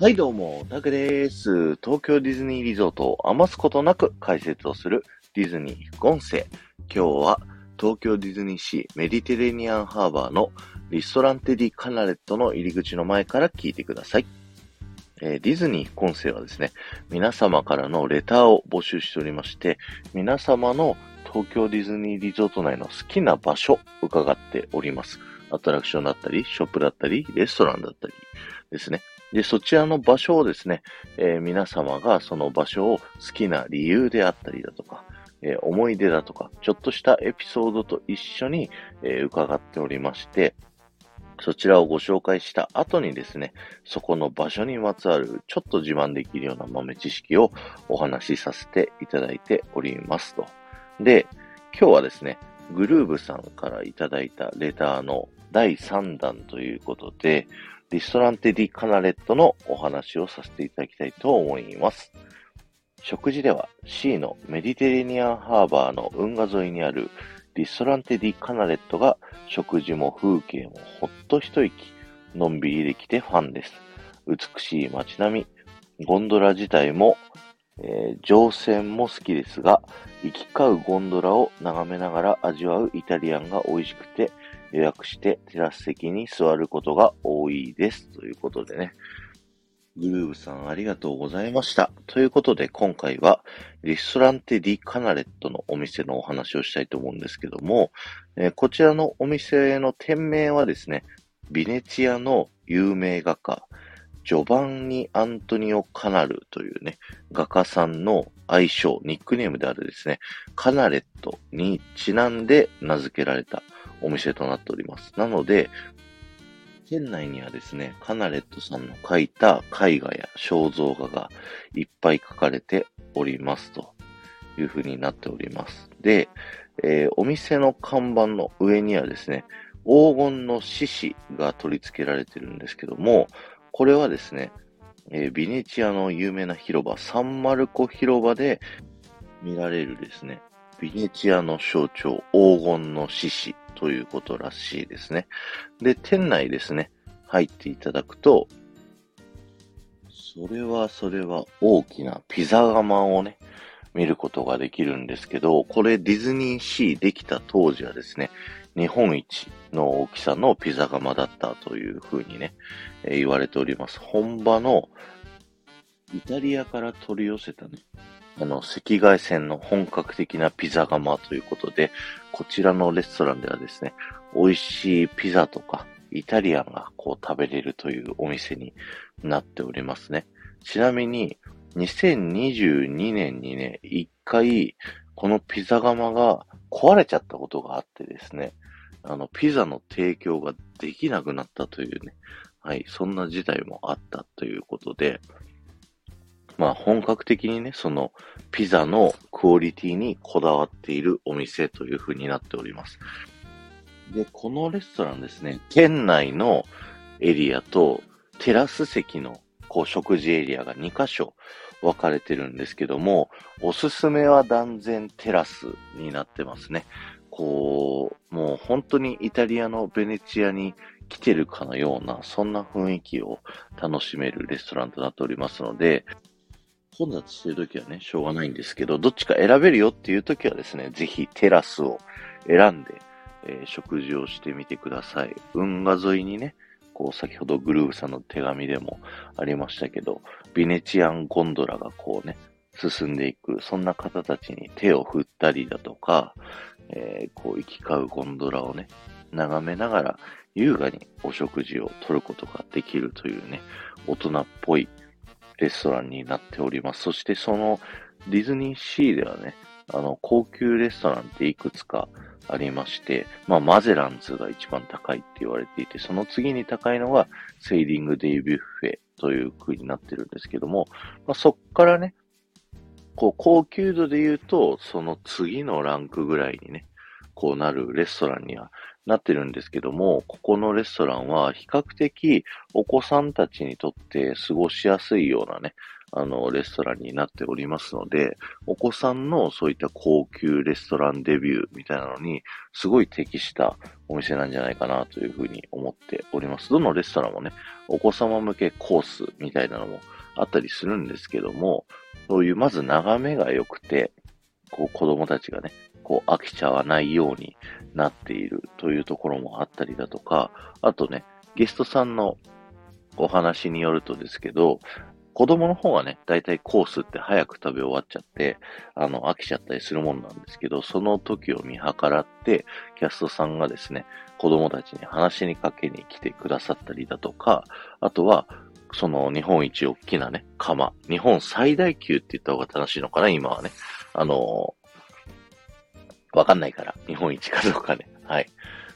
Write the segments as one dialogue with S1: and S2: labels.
S1: はい、どうも、タクです。東京ディズニーリゾートを余すことなく解説をするディズニー副音声。今日は東京ディズニーシーメディテレニアンハーバーのリストランテディカナレットの入り口の前から聞いてください。えーディズニー副音声はですね、皆様からのレターを募集しておりまして、皆様の東京ディズニーリゾート内の好きな場所伺っております。アトラクションだったり、ショップだったり、レストランだったりですね。で、そちらの場所をですね、えー皆様がその場所を好きな理由であったりだとか、えー思い出だとか、ちょっとしたエピソードと一緒に、えー伺っておりまして、そちらをご紹介した後にですね、そこの場所にまつわるちょっと自慢できるような豆知識をお話しさせていただいておりますと。で、今日はですね、グルーブさんからいただいたレターの第3弾ということで、リストランテディカナレットのお話をさせていただきたいと思います。食事では C のメディテレニアンハーバーの運河沿いにあるリストランテディカナレットが食事も風景もほっと一息、のんびりできてファンです。美しい街並み、ゴンドラ自体も、えー乗船も好きですが、行き交うゴンドラを眺めながら味わうイタリアンが美味しくて、予約してテラス席に座ることが多いです。ということでね。グルーブさんありがとうございました。ということで今回はリストランテディカナレットのお店のお話をしたいと思うんですけども、えーこちらのお店の店名はですね、ビネチアの有名画家、ジョバンニ・アントニオ・カナルというね、画家さんの愛称、ニックネームであるですね、カナレットにちなんで名付けられたお店となっております。なので、店内にはですね、カナレットさんの描いた絵画や肖像画がいっぱい描かれておりますという風になっております。で、えーお店の看板の上にはですね、黄金の獅子が取り付けられてるんですけども、これはですね、えービネチアの有名な広場、サンマルコ広場で見られるですね、ビネチアの象徴、黄金の獅子ということらしいですね。で、店内ですね、入っていただくと、それはそれは大きなピザ窯をね、見ることができるんですけど、これディズニーシーできた当時はですね、日本一の大きさのピザ窯だったというふうにね、え言われております。本場のイタリアから取り寄せたね、あの、赤外線の本格的なピザ窯ということで、こちらのレストランではですね、美味しいピザとか、イタリアンがこう食べれるというお店になっておりますね。ちなみに、2022年にね、一回、このピザ窯が壊れちゃったことがあってですね、あの、ピザの提供ができなくなったというね、はい、そんな事態もあったということで、まあ本格的にね、そのピザのクオリティにこだわっているお店という風になっております。で、このレストランですね、店内のエリアとテラス席のこう食事エリアが2箇所分かれてるんですけども、おすすめは断然テラスになってますね。こう、もう本当にイタリアのベネチアに来てるかのような、そんな雰囲気を楽しめるレストランとなっておりますので、混雑してるときはね、しょうがないんですけど、どっちか選べるよっていうときはですね、ぜひテラスを選んで、えー食事をしてみてください。運河沿いにね、こう先ほどグルーブさんの手紙でもありましたけど、ビネチアンゴンドラがこうね、進んでいく、そんな方たちに手を振ったりだとか、えーこう行き交うゴンドラをね、眺めながら優雅にお食事をとることができるというね、大人っぽいレストランになっております。そしてそのディズニーシーではね、あの、高級レストランっていくつかありまして、まあ、マゼランズが一番高いって言われていて、その次に高いのがセーリングデイビュッフェという風になってるんですけども、まあ、そっからね、こう、高級度で言うと、その次のランクぐらいにね、こうなるレストランにはなってるんですけども、ここのレストランは比較的お子さんたちにとって過ごしやすいようなね、あの、レストランになっておりますので、お子さんのそういった高級レストランデビューみたいなのに、すごい適したお店なんじゃないかなというふうに思っております。どのレストランもね、お子様向けコースみたいなのもあったりするんですけども、そういうまず眺めが良くて、こう子供たちがね、こう飽きちゃわないようになっているというところもあったりだとか、あとね、ゲストさんのお話によるとですけど、子供の方はね、だいたいコースって早く食べ終わっちゃって、あの、飽きちゃったりするもんなんですけど、その時を見計らって、キャストさんがですね、子供たちに話しにかけに来てくださったりだとか、あとは、その日本一大きなね、釜。日本最大級って言った方が正しいのかな、今はね。あのー、わかんないから、日本一かどうかね。はい。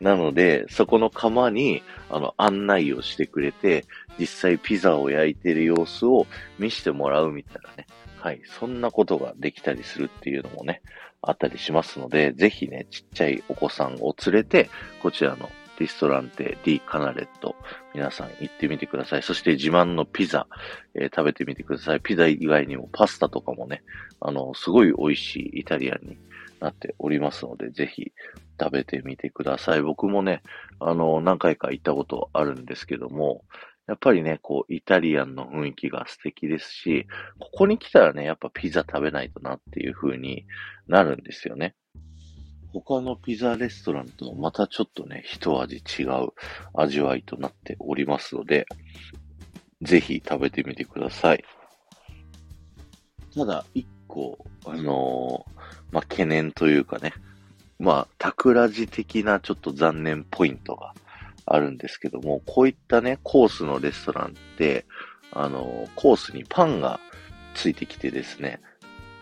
S1: なので、そこの釜に、あの、案内をしてくれて、実際ピザを焼いてる様子を見せてもらうみたいなね。はい。そんなことができたりするっていうのもね、あったりしますので、ぜひね、ちっちゃいお子さんを連れて、こちらのリストランテ・ディ・カナレット、皆さん行ってみてください。そして自慢のピザ、えー、食べてみてください。ピザ以外にもパスタとかもね、あの、すごい美味しいイタリアンになっておりますので、ぜひ食べてみてください。僕もね、あの、何回か行ったことあるんですけども、やっぱりね、こう、イタリアンの雰囲気が素敵ですし、ここに来たらね、やっぱピザ食べないとなっていう風になるんですよね。他のピザレストランとまたちょっとね、一味違う味わいとなっておりますので、ぜひ食べてみてください。ただ、一個、あのー、まあ、懸念というかね、まあ、タクラジ的なちょっと残念ポイントがあるんですけども、こういったね、コースのレストランって、あの、コースにパンがついてきてですね、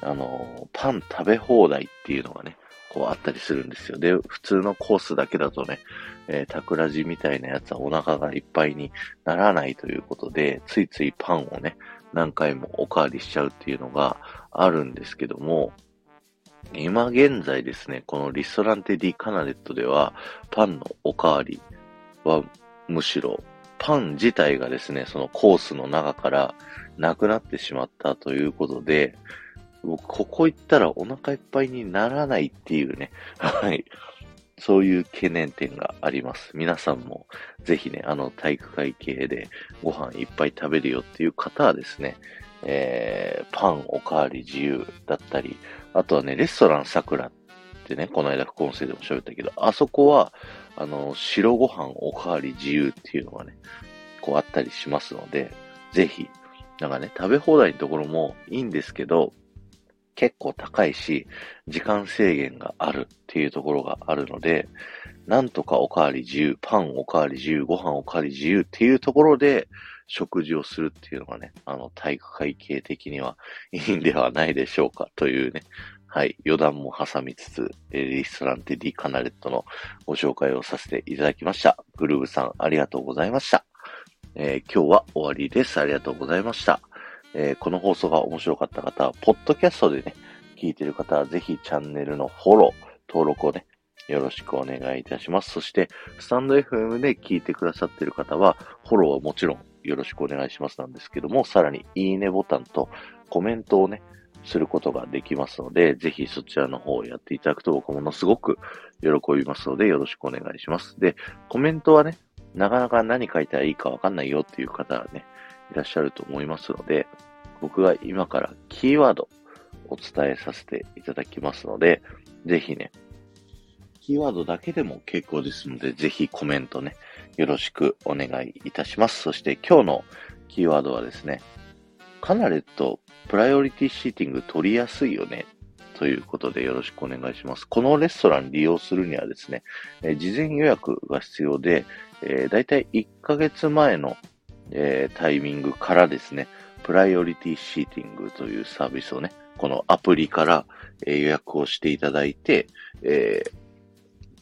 S1: あの、パン食べ放題っていうのがね、こうあったりするんですよ。で、普通のコースだけだとね、えー、タクラジみたいなやつはお腹がいっぱいにならないということで、ついついパンをね、何回もおかわりしちゃうっていうのがあるんですけども、今現在ですね、このリストランテディカナレットでは、パンのおかわりはむしろ、パン自体がですね、そのコースの中からなくなってしまったということで、僕、ここ行ったらお腹いっぱいにならないっていうね、はい。そういう懸念点があります。皆さんもぜひね、あの体育会系でご飯いっぱい食べるよっていう方はですね、えー、パンおかわり自由だったり、あとはね、レストラン桜ってね、この間副音声でも喋ったけど、あそこは、あの、白ご飯おかわり自由っていうのがね、こうあったりしますので、ぜひ、なんかね、食べ放題のところもいいんですけど、結構高いし、時間制限があるっていうところがあるので、なんとかおかわり自由、パンおかわり自由、ご飯おかわり自由っていうところで、食事をするっていうのがね、あの、体育会系的にはいいんではないでしょうかというね、はい、余談も挟みつつ、リストランテディカナレットのご紹介をさせていただきました。グルーブさん、ありがとうございました。えー、今日は終わりです。ありがとうございました。えー、この放送が面白かった方は、ポッドキャストでね、聞いてる方は、ぜひチャンネルのフォロー、登録をね、よろしくお願いいたします。そして、スタンド FM で聞いてくださっている方は、フォローはもちろんよろしくお願いしますなんですけども、さらに、いいねボタンとコメントをね、することができますので、ぜひそちらの方をやっていただくと僕ものすごく喜びますので、よろしくお願いします。で、コメントはね、なかなか何書いたらいいかわかんないよっていう方はね、いらっしゃると思いますので、僕が今からキーワードお伝えさせていただきますので、ぜひね、キーワードだけでも結構ですので、ぜひコメントね、よろしくお願いいたします。そして今日のキーワードはですね、カナレットプライオリティシーティング取りやすいよねということでよろしくお願いします。このレストラン利用するにはですね、え事前予約が必要で、えー、だいたい1ヶ月前の、えー、タイミングからですね、プライオリティシーティングというサービスをね、このアプリから、え予約をしていただいて、えー、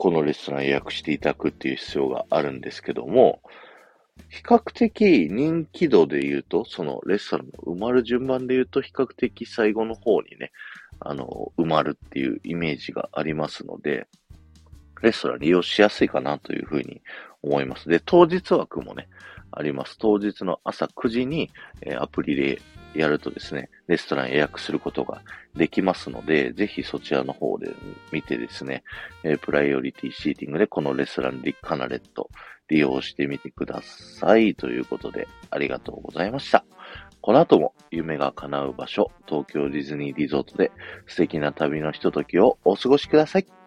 S1: このレストラン予約していただくっていう必要があるんですけども、比較的人気度で言うと、そのレストランの埋まる順番で言うと、比較的最後の方にね、あの、埋まるっていうイメージがありますので、レストラン利用しやすいかなというふうに思います。で、当日枠もね、あります。当日の朝9時に、えー、アプリでやるとですね、レストラン予約することができますので、ぜひそちらの方で見てですね、えー、プライオリティシーティングでこのレストランリカナレット利用してみてください。ということで、ありがとうございました。この後も夢が叶う場所、東京ディズニーリゾートで素敵な旅のひとときをお過ごしください。